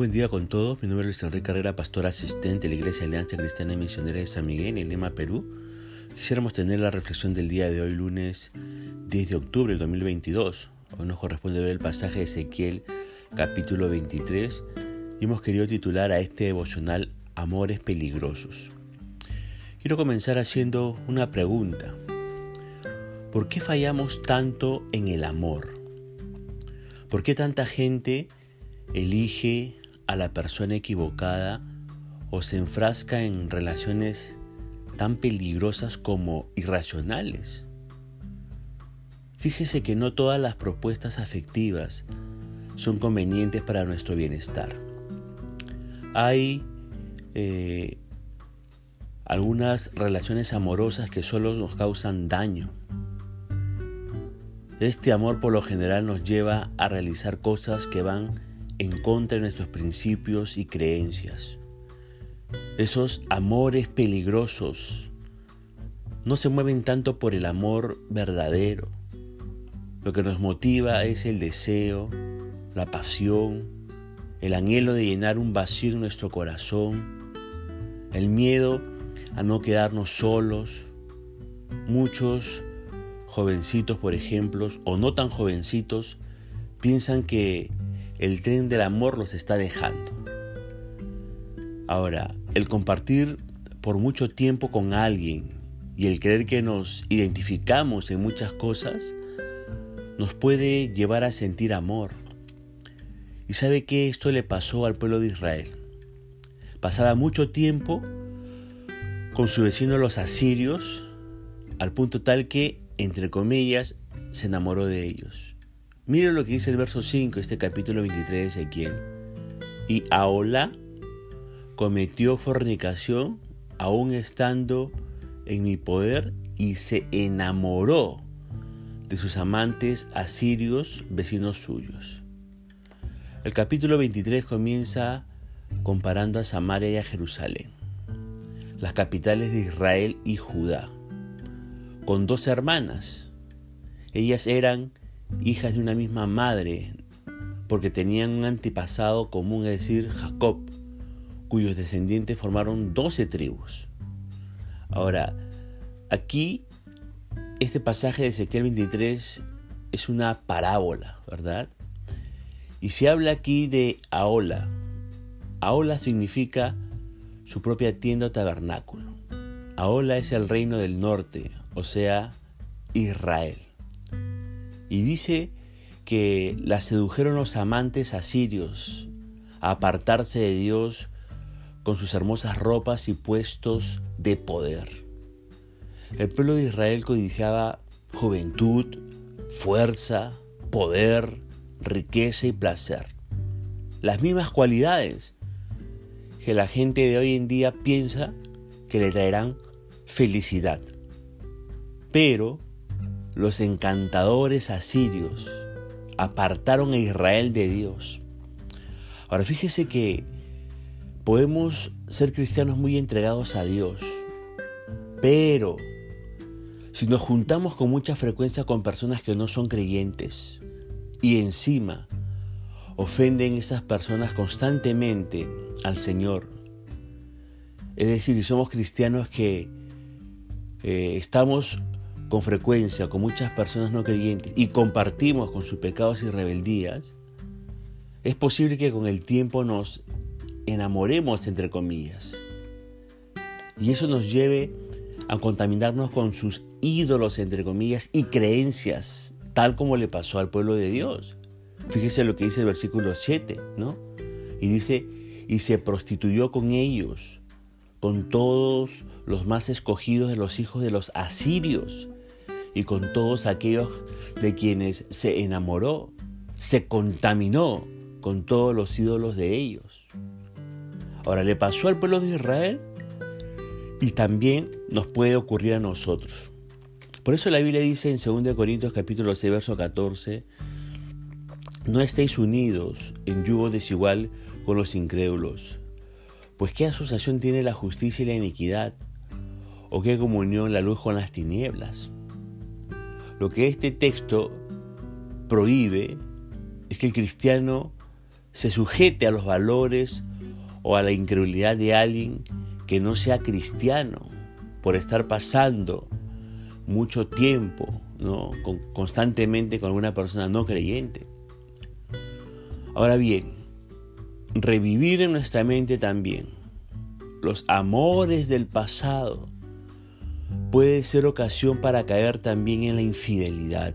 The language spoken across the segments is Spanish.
buen día con todos. Mi nombre es Luis Enrique Carrera, pastor asistente de la Iglesia Alianza Cristiana y Misionera de San Miguel en Lima, Perú. Quisiéramos tener la reflexión del día de hoy, lunes 10 de octubre del 2022. Hoy nos corresponde ver el pasaje de Ezequiel, capítulo 23, y hemos querido titular a este devocional Amores peligrosos. Quiero comenzar haciendo una pregunta. ¿Por qué fallamos tanto en el amor? ¿Por qué tanta gente elige a la persona equivocada o se enfrasca en relaciones tan peligrosas como irracionales. Fíjese que no todas las propuestas afectivas son convenientes para nuestro bienestar. Hay eh, algunas relaciones amorosas que solo nos causan daño. Este amor por lo general nos lleva a realizar cosas que van en contra de nuestros principios y creencias. Esos amores peligrosos no se mueven tanto por el amor verdadero. Lo que nos motiva es el deseo, la pasión, el anhelo de llenar un vacío en nuestro corazón, el miedo a no quedarnos solos. Muchos jovencitos, por ejemplo, o no tan jovencitos, piensan que el tren del amor los está dejando. Ahora, el compartir por mucho tiempo con alguien y el creer que nos identificamos en muchas cosas nos puede llevar a sentir amor. Y sabe que esto le pasó al pueblo de Israel. Pasaba mucho tiempo con su vecino los asirios, al punto tal que, entre comillas, se enamoró de ellos. Mire lo que dice el verso 5, este capítulo 23 de Ezequiel. Y Aola cometió fornicación aún estando en mi poder y se enamoró de sus amantes asirios, vecinos suyos. El capítulo 23 comienza comparando a Samaria y a Jerusalén, las capitales de Israel y Judá, con dos hermanas. Ellas eran hijas de una misma madre, porque tenían un antepasado común, es decir, Jacob, cuyos descendientes formaron doce tribus. Ahora, aquí, este pasaje de Ezequiel 23 es una parábola, ¿verdad? Y se habla aquí de Aola. Aola significa su propia tienda o tabernáculo. Aola es el reino del norte, o sea, Israel. Y dice que la sedujeron los amantes asirios a apartarse de Dios con sus hermosas ropas y puestos de poder. El pueblo de Israel codiciaba juventud, fuerza, poder, riqueza y placer. Las mismas cualidades que la gente de hoy en día piensa que le traerán felicidad. Pero los encantadores asirios apartaron a Israel de Dios. Ahora fíjese que podemos ser cristianos muy entregados a Dios, pero si nos juntamos con mucha frecuencia con personas que no son creyentes y encima ofenden esas personas constantemente al Señor, es decir, somos cristianos que eh, estamos con frecuencia con muchas personas no creyentes y compartimos con sus pecados y rebeldías, es posible que con el tiempo nos enamoremos, entre comillas, y eso nos lleve a contaminarnos con sus ídolos, entre comillas, y creencias, tal como le pasó al pueblo de Dios. Fíjese lo que dice el versículo 7, ¿no? Y dice, y se prostituyó con ellos, con todos los más escogidos de los hijos de los asirios, y con todos aquellos de quienes se enamoró, se contaminó con todos los ídolos de ellos. Ahora le pasó al pueblo de Israel y también nos puede ocurrir a nosotros. Por eso la Biblia dice en 2 Corintios capítulo 6 verso 14, no estéis unidos en yugo desigual con los incrédulos, pues qué asociación tiene la justicia y la iniquidad, o qué comunión la luz con las tinieblas. Lo que este texto prohíbe es que el cristiano se sujete a los valores o a la incredulidad de alguien que no sea cristiano por estar pasando mucho tiempo ¿no? constantemente con una persona no creyente. Ahora bien, revivir en nuestra mente también los amores del pasado puede ser ocasión para caer también en la infidelidad.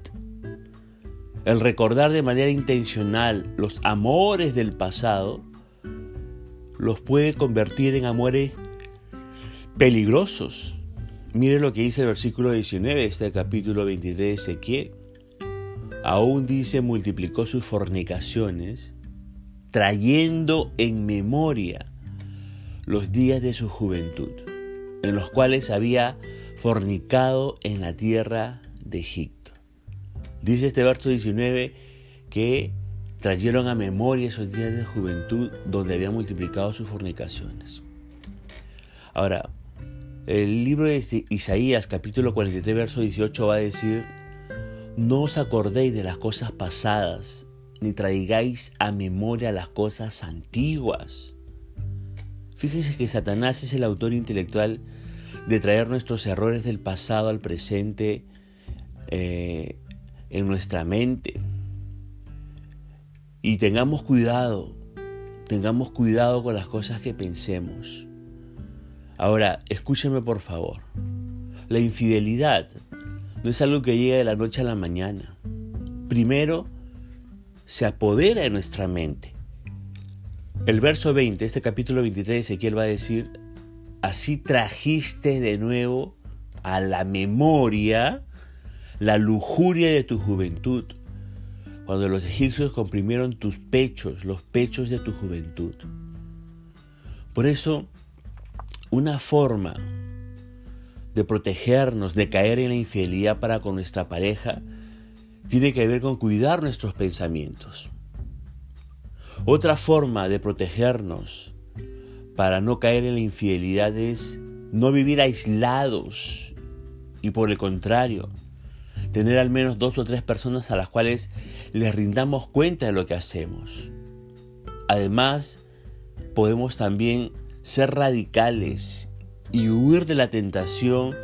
El recordar de manera intencional los amores del pasado los puede convertir en amores peligrosos. Mire lo que dice el versículo 19 de este capítulo 23 de Ezequiel. Aún dice, multiplicó sus fornicaciones, trayendo en memoria los días de su juventud, en los cuales había fornicado en la tierra de Egipto. Dice este verso 19 que trajeron a memoria esos días de juventud donde había multiplicado sus fornicaciones. Ahora, el libro de Isaías capítulo 43 verso 18 va a decir, no os acordéis de las cosas pasadas, ni traigáis a memoria las cosas antiguas. Fíjese que Satanás es el autor intelectual de traer nuestros errores del pasado al presente eh, en nuestra mente. Y tengamos cuidado, tengamos cuidado con las cosas que pensemos. Ahora, escúcheme por favor. La infidelidad no es algo que llega de la noche a la mañana. Primero, se apodera de nuestra mente. El verso 20, este capítulo 23 de Ezequiel va a decir, así trajiste de nuevo a la memoria la lujuria de tu juventud cuando los egipcios comprimieron tus pechos, los pechos de tu juventud. Por eso, una forma de protegernos de caer en la infidelidad para con nuestra pareja tiene que ver con cuidar nuestros pensamientos. Otra forma de protegernos para no caer en la infidelidad es no vivir aislados y por el contrario, tener al menos dos o tres personas a las cuales les rindamos cuenta de lo que hacemos. Además, podemos también ser radicales y huir de la tentación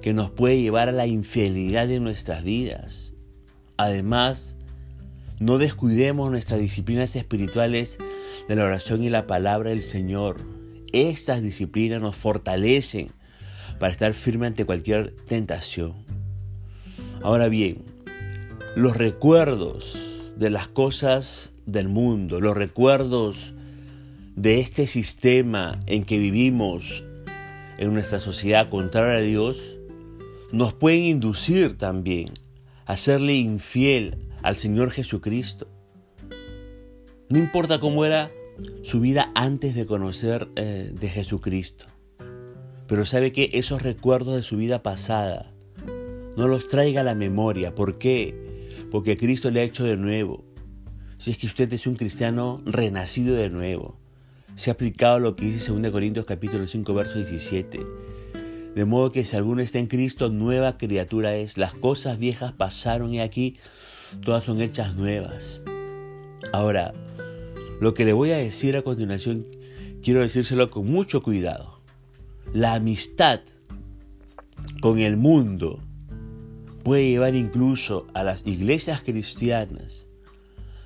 que nos puede llevar a la infidelidad de nuestras vidas. Además, no descuidemos nuestras disciplinas espirituales de la oración y la palabra del Señor. Estas disciplinas nos fortalecen para estar firmes ante cualquier tentación. Ahora bien, los recuerdos de las cosas del mundo, los recuerdos de este sistema en que vivimos en nuestra sociedad contraria a Dios, nos pueden inducir también a serle infiel al Señor Jesucristo. No importa cómo era su vida antes de conocer eh, de Jesucristo, pero sabe que esos recuerdos de su vida pasada, no los traiga a la memoria. ¿Por qué? Porque Cristo le ha hecho de nuevo. Si es que usted es un cristiano renacido de nuevo, se ha aplicado lo que dice 2 Corintios capítulo 5 verso 17. De modo que si alguno está en Cristo, nueva criatura es. Las cosas viejas pasaron y aquí todas son hechas nuevas. Ahora, lo que le voy a decir a continuación, quiero decírselo con mucho cuidado. La amistad con el mundo puede llevar incluso a las iglesias cristianas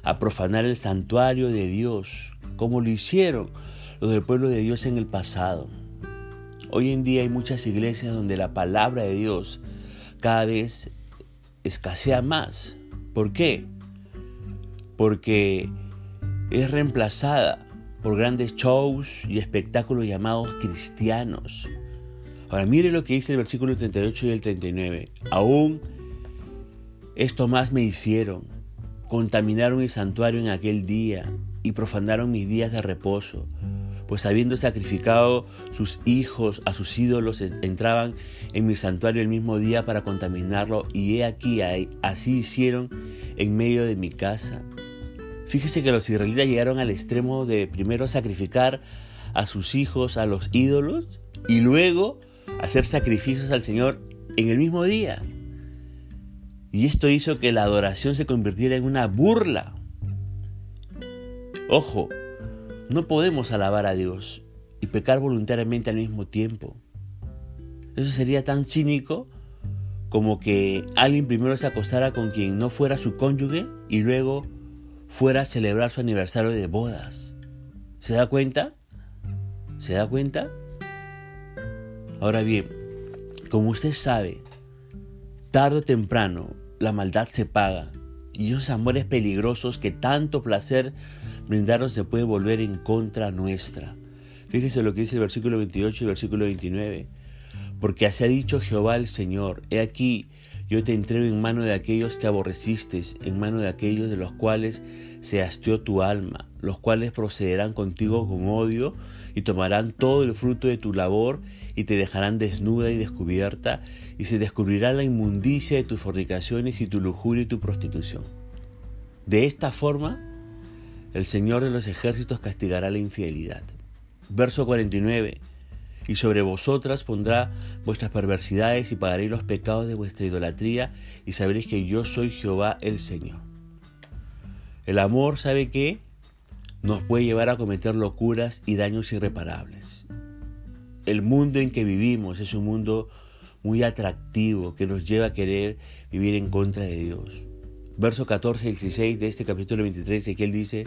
a profanar el santuario de Dios, como lo hicieron los del pueblo de Dios en el pasado. Hoy en día hay muchas iglesias donde la palabra de Dios cada vez escasea más. ¿Por qué? Porque es reemplazada por grandes shows y espectáculos llamados cristianos. Ahora mire lo que dice el versículo 38 y el 39. Aún esto más me hicieron. Contaminaron mi santuario en aquel día y profanaron mis días de reposo. Pues habiendo sacrificado sus hijos a sus ídolos, entraban en mi santuario el mismo día para contaminarlo. Y he aquí, así hicieron en medio de mi casa. Fíjese que los israelitas llegaron al extremo de primero sacrificar a sus hijos a los ídolos y luego hacer sacrificios al Señor en el mismo día. Y esto hizo que la adoración se convirtiera en una burla. Ojo, no podemos alabar a Dios y pecar voluntariamente al mismo tiempo. Eso sería tan cínico como que alguien primero se acostara con quien no fuera su cónyuge y luego fuera a celebrar su aniversario de bodas. ¿Se da cuenta? ¿Se da cuenta? Ahora bien, como usted sabe, tarde o temprano la maldad se paga y esos amores peligrosos que tanto placer brindaron se puede volver en contra nuestra. Fíjese lo que dice el versículo 28 y el versículo 29. Porque así ha dicho Jehová el Señor, he aquí, yo te entrego en mano de aquellos que aborreciste, en mano de aquellos de los cuales se hastió tu alma, los cuales procederán contigo con odio y tomarán todo el fruto de tu labor y te dejarán desnuda y descubierta, y se descubrirá la inmundicia de tus fornicaciones y tu lujuria y tu prostitución. De esta forma, el Señor de los ejércitos castigará la infidelidad. Verso 49. Y sobre vosotras pondrá vuestras perversidades y pagaréis los pecados de vuestra idolatría y sabréis que yo soy Jehová el Señor. El amor, ¿sabe qué? Nos puede llevar a cometer locuras y daños irreparables. El mundo en que vivimos es un mundo muy atractivo que nos lleva a querer vivir en contra de Dios. Verso 14 y 16 de este capítulo 23 de que él dice,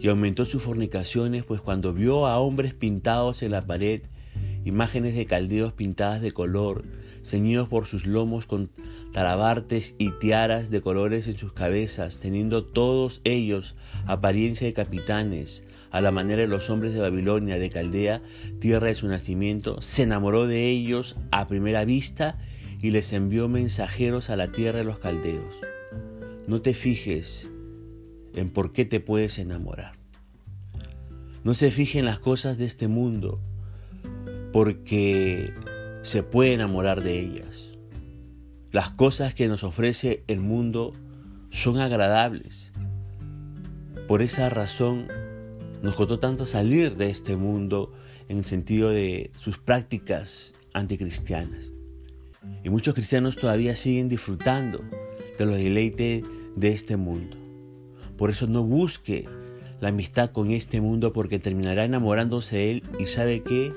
y aumentó sus fornicaciones, pues cuando vio a hombres pintados en la pared, imágenes de caldeos pintadas de color, ceñidos por sus lomos con talabartes y tiaras de colores en sus cabezas, teniendo todos ellos apariencia de capitanes, a la manera de los hombres de Babilonia, de Caldea, tierra de su nacimiento, se enamoró de ellos a primera vista y les envió mensajeros a la tierra de los caldeos. No te fijes en por qué te puedes enamorar. No se fije en las cosas de este mundo, porque se puede enamorar de ellas. Las cosas que nos ofrece el mundo son agradables. Por esa razón nos costó tanto salir de este mundo en el sentido de sus prácticas anticristianas. Y muchos cristianos todavía siguen disfrutando de los deleites de este mundo. Por eso no busque la amistad con este mundo porque terminará enamorándose de él y sabe que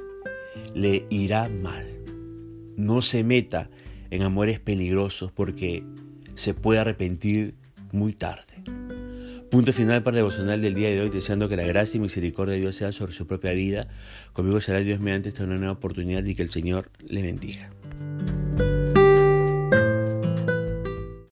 le irá mal. No se meta en amores peligrosos porque se puede arrepentir muy tarde. Punto final para el devocional del día de hoy, deseando que la gracia y misericordia de Dios sea sobre su propia vida. Conmigo será Dios mediante esta nueva oportunidad y que el Señor le bendiga.